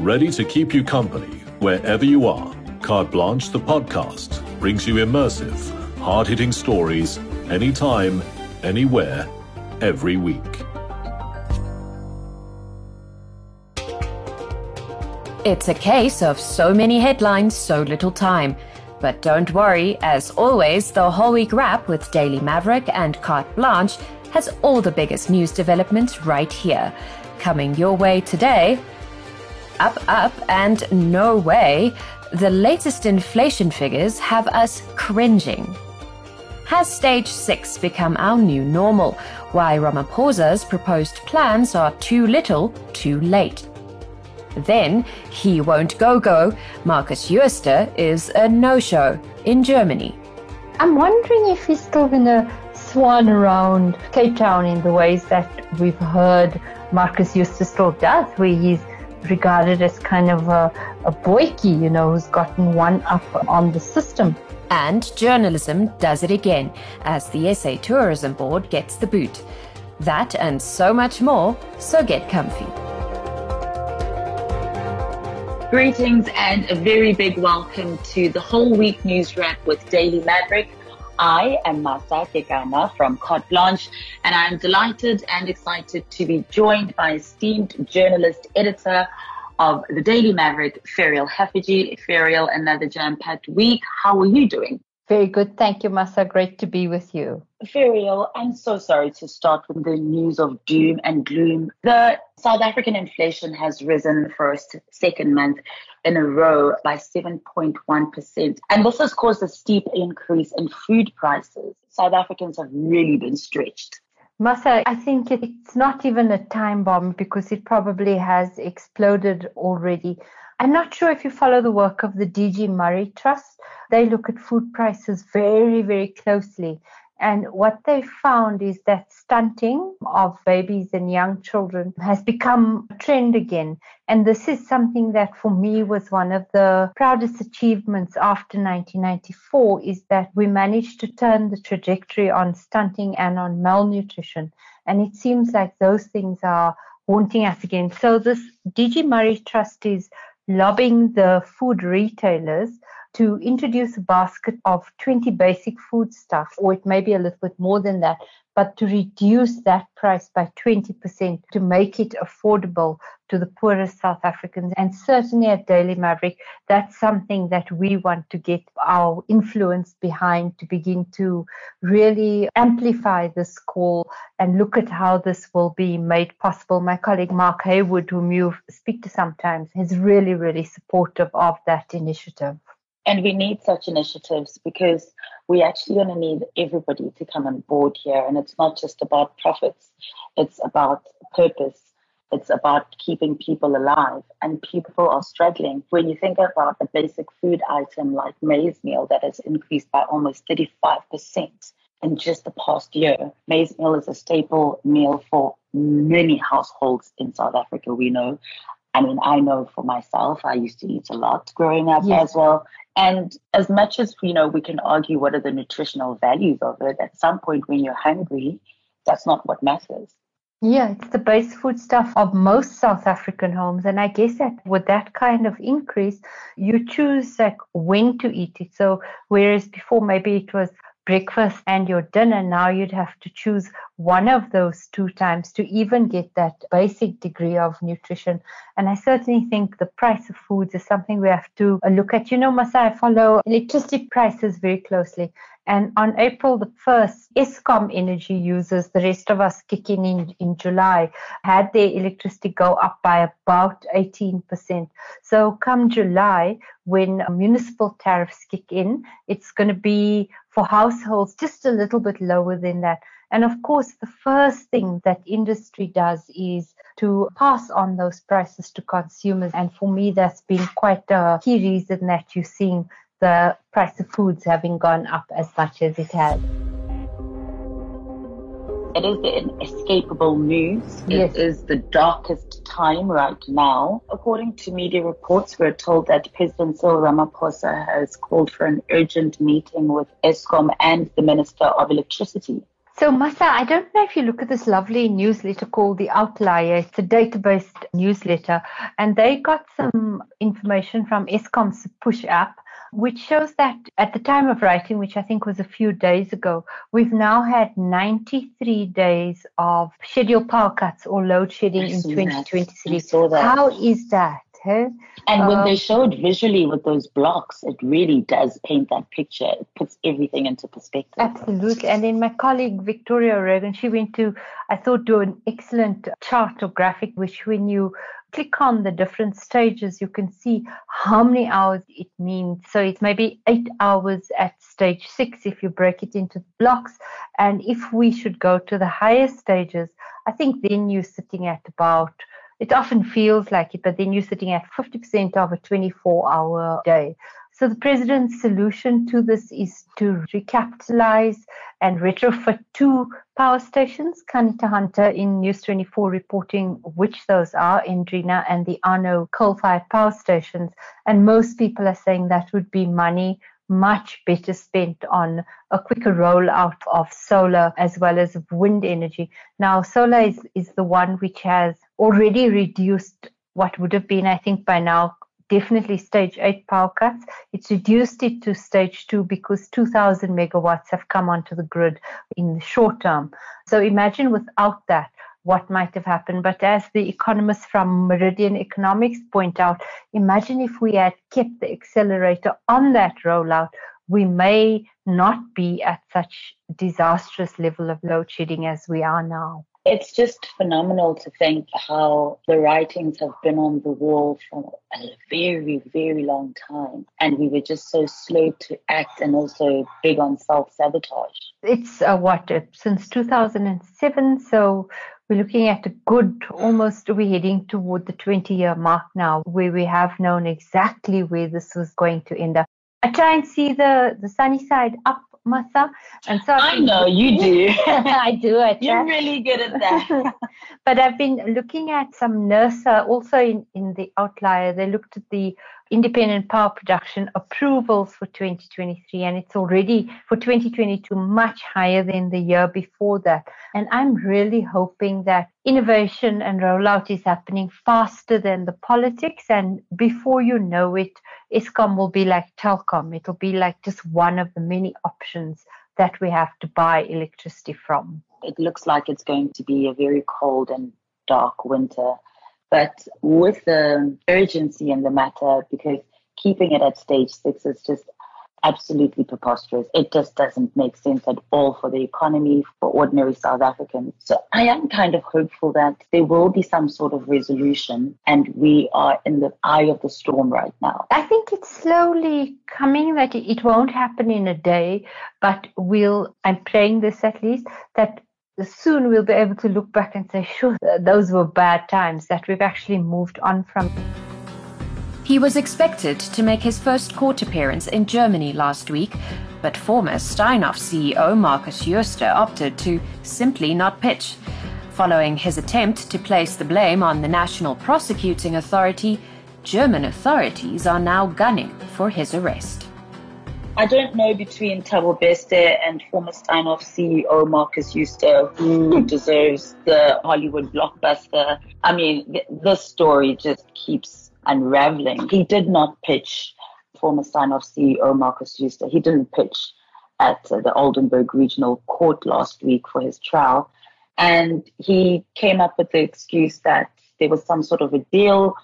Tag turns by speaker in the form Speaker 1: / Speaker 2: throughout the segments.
Speaker 1: ready to keep you company wherever you are. Carte Blanche, the podcast, brings you immersive, hard hitting stories anytime, anywhere, every week.
Speaker 2: It's a case of so many headlines, so little time. But don't worry, as always, the whole week wrap with Daily Maverick and Carte Blanche has all the biggest news developments right here. Coming your way today. Up, up, and no way. The latest inflation figures have us cringing. Has stage 6 become our new normal? Why Ramaphosa's proposed plans are too little, too late. Then, he won't go go. Markus Jooste is a no show in Germany.
Speaker 3: I'm wondering if he's still to swan around Cape Town in the ways that we've heard Markus Jooste still does, where he's regarded as kind of a, a boykie, you know, who's gotten one up on the system.
Speaker 2: And journalism does it again as the SA Tourism Board gets the boot. That and so much more, so get comfy.
Speaker 4: Greetings and a very big welcome to the whole week news wrap with Daily Maverick. I am Masa Kekana from Carte Blanche, and I'm delighted and excited to be joined by esteemed journalist, editor of the Daily Maverick, Ferial Haffajee. Ferial, another jam-packed week. How are you doing?
Speaker 3: Very good. Thank you, Masa. Great to be with you.
Speaker 4: Ferial, I'm so sorry to start with the news of doom and gloom. The South African inflation has risen for a second month in a row by 7.1%. And this has caused a steep increase in food prices. South Africans have really been stretched.
Speaker 3: Masa, I think it's not even a time bomb because it probably has exploded already. I'm not sure if you follow the work of the DG Murray Trust. They look at food prices very, very closely. And what they found is that stunting of babies and young children has become a trend again. And this is something that for me was one of the proudest achievements after 1994 is that we managed to turn the trajectory on stunting and on malnutrition. And it seems like those things are haunting us again. So this DG Murray Trust is lobbying the food retailers to introduce a basket of 20 basic foodstuffs, or it may be a little bit more than that, but to reduce that price by 20% to make it affordable to the poorest South Africans. And certainly at Daily Maverick, that's something that we want to get our influence behind to begin to really amplify this call and look at how this will be made possible. My colleague Mark Haywood, whom you speak to sometimes, is really, really supportive of that initiative.
Speaker 4: And we need such initiatives because we actually going to need everybody to come on board here. And it's not just about profits, it's about purpose. It's about keeping people alive. And people are struggling. When you think about a basic food item like maize meal that has increased by almost 35% in just the past year, maize meal is a staple meal for many households in South Africa, we know. I mean, I know for myself, I used to eat a lot growing up yes. as well. And as much as, you know, we can argue what are the nutritional values of it, at some point when you're hungry, that's not what matters.
Speaker 3: Yeah, it's the base food stuff of most South African homes. And I guess that with that kind of increase, you choose like when to eat it. So whereas before maybe it was breakfast and your dinner, now you'd have to choose one of those two times to even get that basic degree of nutrition. And I certainly think the price of foods is something we have to uh, look at. You know, Masa, I follow electricity prices very closely. And on April the 1st, Eskom energy users, the rest of us kicking in in July, had their electricity go up by about 18%. So come July, when municipal tariffs kick in, it's going to be for households just a little bit lower than that. And of course, the first thing that industry does is to pass on those prices to consumers. And for me, that's been quite a key reason that you're seeing the price of foods having gone up as much as it has.
Speaker 4: It is the inescapable news. Yes. It is the darkest time right now. According to media reports, we're told that President Cyril Ramaphosa has called for an urgent meeting with Eskom and the Minister of Electricity.
Speaker 3: So, Masa, I don't know if you look at this lovely newsletter called The Outlier. It's a database newsletter, and they got some information from Eskom's Push app, which shows that at the time of writing, which I think was a few days ago, we've now had 93 days of scheduled power cuts or load shedding in 2023. How is that?
Speaker 4: And when um, they showed visually with those blocks, it really does paint that picture. It puts everything into perspective.
Speaker 3: Absolutely. And then my colleague Victoria O'Regan, she went to, I thought, do an excellent chart or graphic, which when you click on the different stages, you can see how many hours it means. So it's maybe eight hours at stage six if you break it into blocks. And if we should go to the higher stages, I think then you're sitting at about it often feels like it, but then you're sitting at 50% of a 24 hour day. So the president's solution to this is to recapitalize and retrofit two power stations. Qaanitah Hunter in News 24 reporting which those are, Hendrina and the Arnot coal-fired power stations. And most people are saying that would be money much better spent on a quicker rollout of solar as well as wind energy. Now, solar is, is the one which has already reduced what would have been, I think, by now definitely stage eight power cuts. It's reduced it to stage two because 2,000 megawatts have come onto the grid in the short term. So imagine without that what might have happened. But as the economists from Meridian Economics point out, imagine if we had kept the accelerator on that rollout, we may not be at such disastrous level of load shedding as we are now.
Speaker 4: It's just phenomenal to think how the writings have been on the wall for a very, very long time. And we were just so slow to act and also big on self sabotage.
Speaker 3: It's uh, what, uh, since 2007. So we're looking at a good, almost, we're heading toward the 20 year mark now where we have known exactly where this was going to end up. I try and see the, the sunny side up Masa.
Speaker 4: And so I know you do.
Speaker 3: I do. I
Speaker 4: You're really good at that.
Speaker 3: but I've been looking at some NERSA also in, in the outlier. They looked at the independent power production approvals for 2023 and it's already for 2022 much higher than the year before that. And i'm really hoping that innovation and rollout is happening faster than the politics and before you know it eskom will be like telkom. It'll be like just one of the many options that we have to buy electricity from.
Speaker 4: It looks like it's going to be a very cold and dark winter but with the urgency in the matter, because keeping it at stage six is just absolutely preposterous. It just doesn't make sense at all for the economy, for ordinary South Africans. So I am kind of hopeful that there will be some sort of resolution and we are in the eye of the storm right now.
Speaker 3: I think it's slowly coming that it won't happen in a day, but we'll, I'm praying this at least, that soon we'll be able to look back and say, sure, those were bad times that we've actually moved on from.
Speaker 2: He was expected to make his first court appearance in Germany last week, but former Steinhoff CEO Markus Jooste opted to simply not pitch. Following his attempt to place the blame on the National Prosecuting Authority, German authorities are now gunning for his arrest.
Speaker 4: I don't know between Thabo Bester and former Steinhoff CEO Markus Jooste who deserves the Hollywood blockbuster. I mean, th- this story just keeps unraveling. He did not pitch former Steinhoff CEO Markus Jooste. He didn't pitch at uh, the Oldenburg Regional Court last week for his trial. And he came up with the excuse that there was some sort of a deal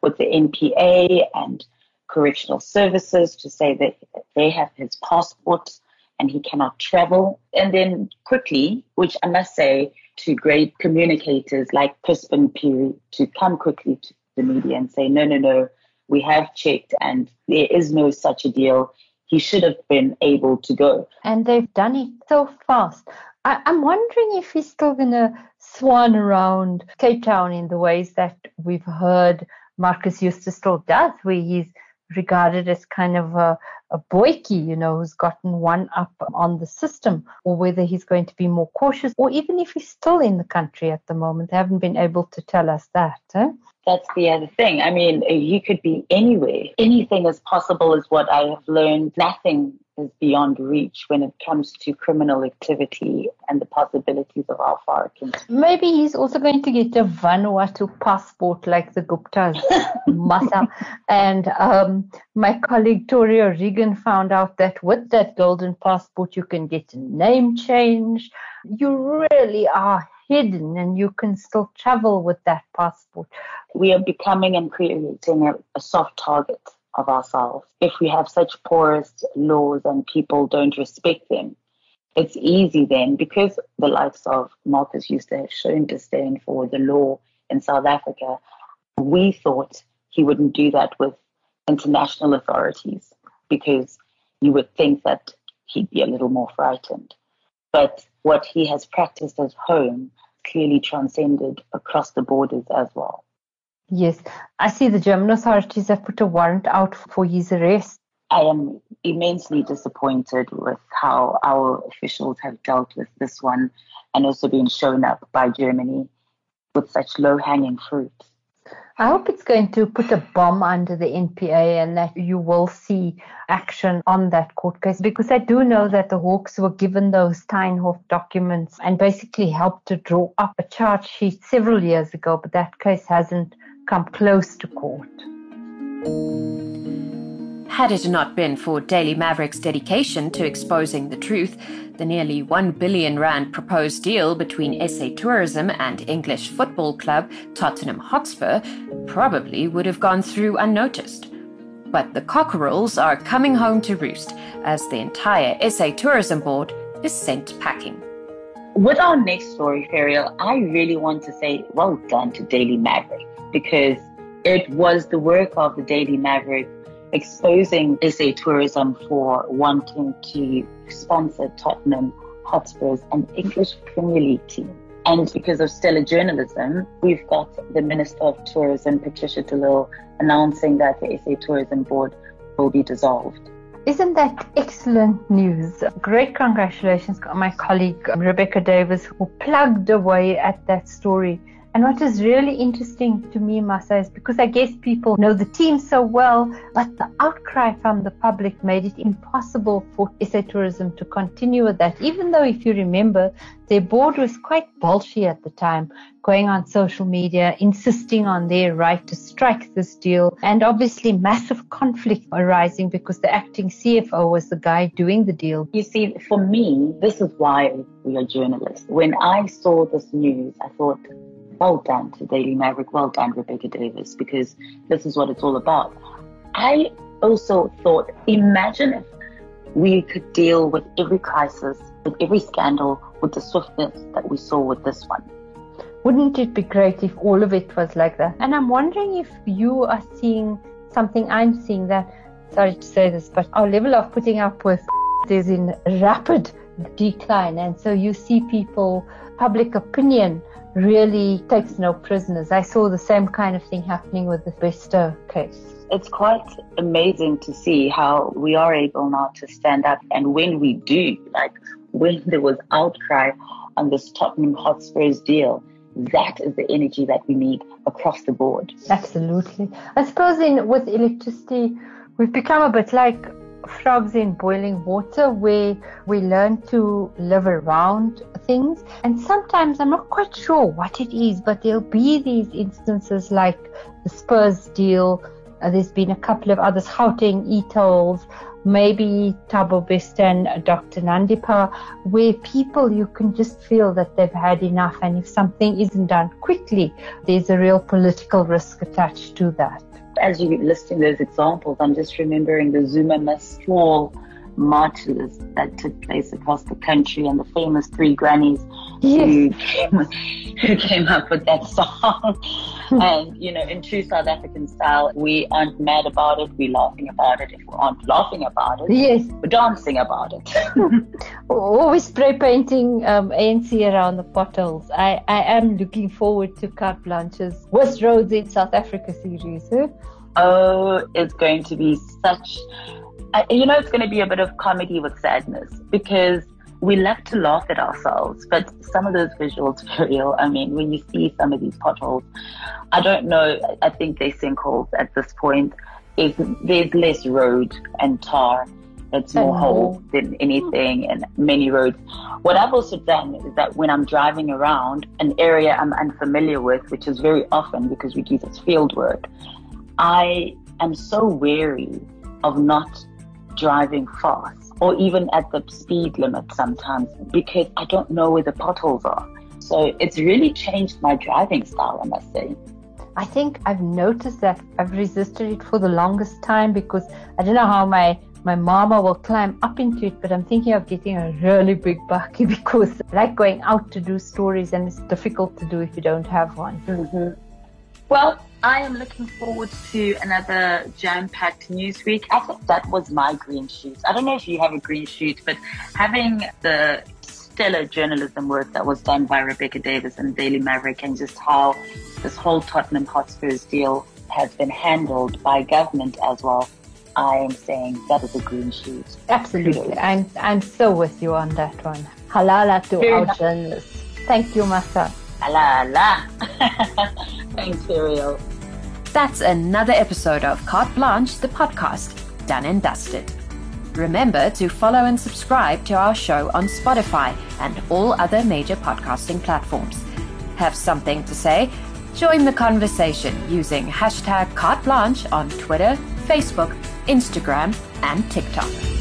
Speaker 4: with the NPA and correctional services to say that they have his passport and he cannot travel. And then quickly, which I must say to great communicators like Chrispin Phiri to come quickly to the media and say, no, no, no, we have checked and there is no such a deal. He should have been able to go.
Speaker 3: And they've done it so fast. I, am wondering if he's still going to swan around Cape Town in the ways that we've heard Markus Jooste still does, where he's regarded as kind of a, a you know, who's gotten one up on the system, or whether he's going to be more cautious, or even if he's still in the country at the moment. They haven't been able to tell us that. Eh?
Speaker 4: That's the other thing. I mean, he could be anywhere. Anything is possible, is what I have learned. Nothing is beyond reach when it comes to criminal activity and the possibilities of how far it can.
Speaker 3: Maybe he's also going to get a Vanuatu passport like the Guptas, Masa. And um, my colleague Tori O'Regan found out that with that golden passport, you can get a name change. You really are hidden and you can still travel with that passport.
Speaker 4: We are becoming and creating a, a soft target of ourselves. If we have such porous laws and people don't respect them, it's easy then because the likes of Markus Jooste have shown disdain for the law in South Africa. We thought he wouldn't do that with international authorities because you would think that he'd be a little more frightened. But what he has practiced at home clearly transcended across the borders as well.
Speaker 3: Yes, I see the German authorities have put a warrant out for his arrest.
Speaker 4: I am immensely disappointed with how our officials have dealt with this one and also being shown up by Germany with such low hanging fruit.
Speaker 3: I hope it's going to put a bomb under the NPA and that you will see action on that court case because I do know that the Hawks were given those Steinhoff documents and basically helped to draw up a charge sheet several years ago, but that case hasn't come close to court.
Speaker 2: Had it not been for Daily Maverick's dedication to exposing the truth, the nearly 1 billion rand proposed deal between SA Tourism and English football club Tottenham Hotspur probably would have gone through unnoticed. But the cockerels are coming home to roost as the entire SA Tourism Board is sent packing.
Speaker 4: With our next story, Ferial, I really want to say well done to Daily Maverick because it was the work of the Daily Maverick exposing SA Tourism for wanting to sponsor Tottenham Hotspurs and English Premier League team. And because of stellar journalism, we've got the Minister of Tourism, Patricia de Lille, announcing that the SA Tourism Board will be dissolved.
Speaker 3: Isn't that excellent news? Great congratulations, my colleague Rebecca Davis, who plugged away at that story and what is really interesting to me, Masa, is because I guess people know the team so well, but the outcry from the public made it impossible for SA Tourism to continue with that. Even though, if you remember, their board was quite bolshy at the time, going on social media, insisting on their right to strike this deal, and obviously massive conflict arising because the acting CFO was the guy doing the deal.
Speaker 4: You see, for me, this is why we are journalists. When I saw this news, I thought, well done to Daily Maverick, well done, Rebecca Davis, because this is what it's all about. I also thought, imagine if we could deal with every crisis, with every scandal, with the swiftness that we saw with this one.
Speaker 3: Wouldn't it be great if all of it was like that? And I'm wondering if you are seeing something I'm seeing that, sorry to say this, but our level of putting up with is in rapid decline. And so you see people, public opinion really takes no prisoners. I saw the same kind of thing happening with the Bester case.
Speaker 4: It's quite amazing to see how we are able now to stand up. And when we do, like when there was outcry on this Tottenham Hotspurs deal, that is the energy that we need across the board.
Speaker 3: Absolutely. I suppose in with electricity, we've become a bit like frogs in boiling water where we learn to live around things. And sometimes I'm not quite sure what it is, but there'll be these instances like the Spurs deal. Uh, there's been a couple of others, Gauteng e-tolls, maybe Thabo Bester Dr. Nandipha, where people you can just feel that they've had enough. And if something isn't done quickly, there's a real political risk attached to that
Speaker 4: as you're listing those examples, I'm just remembering the Zuma must fall marches that took place across the country and the famous three grannies yes. who, came, who came up with that song. and, you know, in true South African style, we aren't mad about it, we're laughing about it. If we aren't laughing about it,
Speaker 3: yes.
Speaker 4: we're dancing about it.
Speaker 3: Always spray painting um, ANC around the potholes. I, I am looking forward to Carte Blanche's Worst Roads in South Africa series. Huh?
Speaker 4: Oh, it's going to be such I, you know, it's going to be a bit of comedy with sadness because we love to laugh at ourselves, but some of those visuals are real. I mean, when you see some of these potholes, I don't know. I think they sinkholes at this point. Is there's less road and tar It's more whole than anything and many roads. What I've also done is that when I'm driving around an area I'm unfamiliar with, which is very often because we do this field work, I am so wary of not driving fast or even at the speed limit sometimes because I don't know where the potholes are. So it's really changed my driving style, I must say.
Speaker 3: I think I've noticed that I've resisted it for the longest time because I don't know how my my mama will climb up into it, but I'm thinking of getting a really big bakkie because I like going out to do stories and it's difficult to do if you don't have one.
Speaker 4: Mm-hmm. Well, I am looking forward to another jam-packed news week. I think that was my green shoot. I don't know if you have a green shoot, but having the stellar journalism work that was done by Rebecca Davis and Daily Maverick and just how this whole Tottenham Hotspurs deal has been handled by government as well. I am saying that is a green shoot.
Speaker 3: Absolutely. I'm, I'm so with you on that one. Halala to Very our nice. journalists. Thank you, Masa.
Speaker 4: Halala. Thanks, Ariel.
Speaker 2: That's another episode of Carte Blanche, the podcast, done and dusted. Remember to follow and subscribe to our show on Spotify and all other major podcasting platforms. Have something to say? Join the conversation using hashtag Carte Blanche on Twitter, Facebook, Instagram, and TikTok.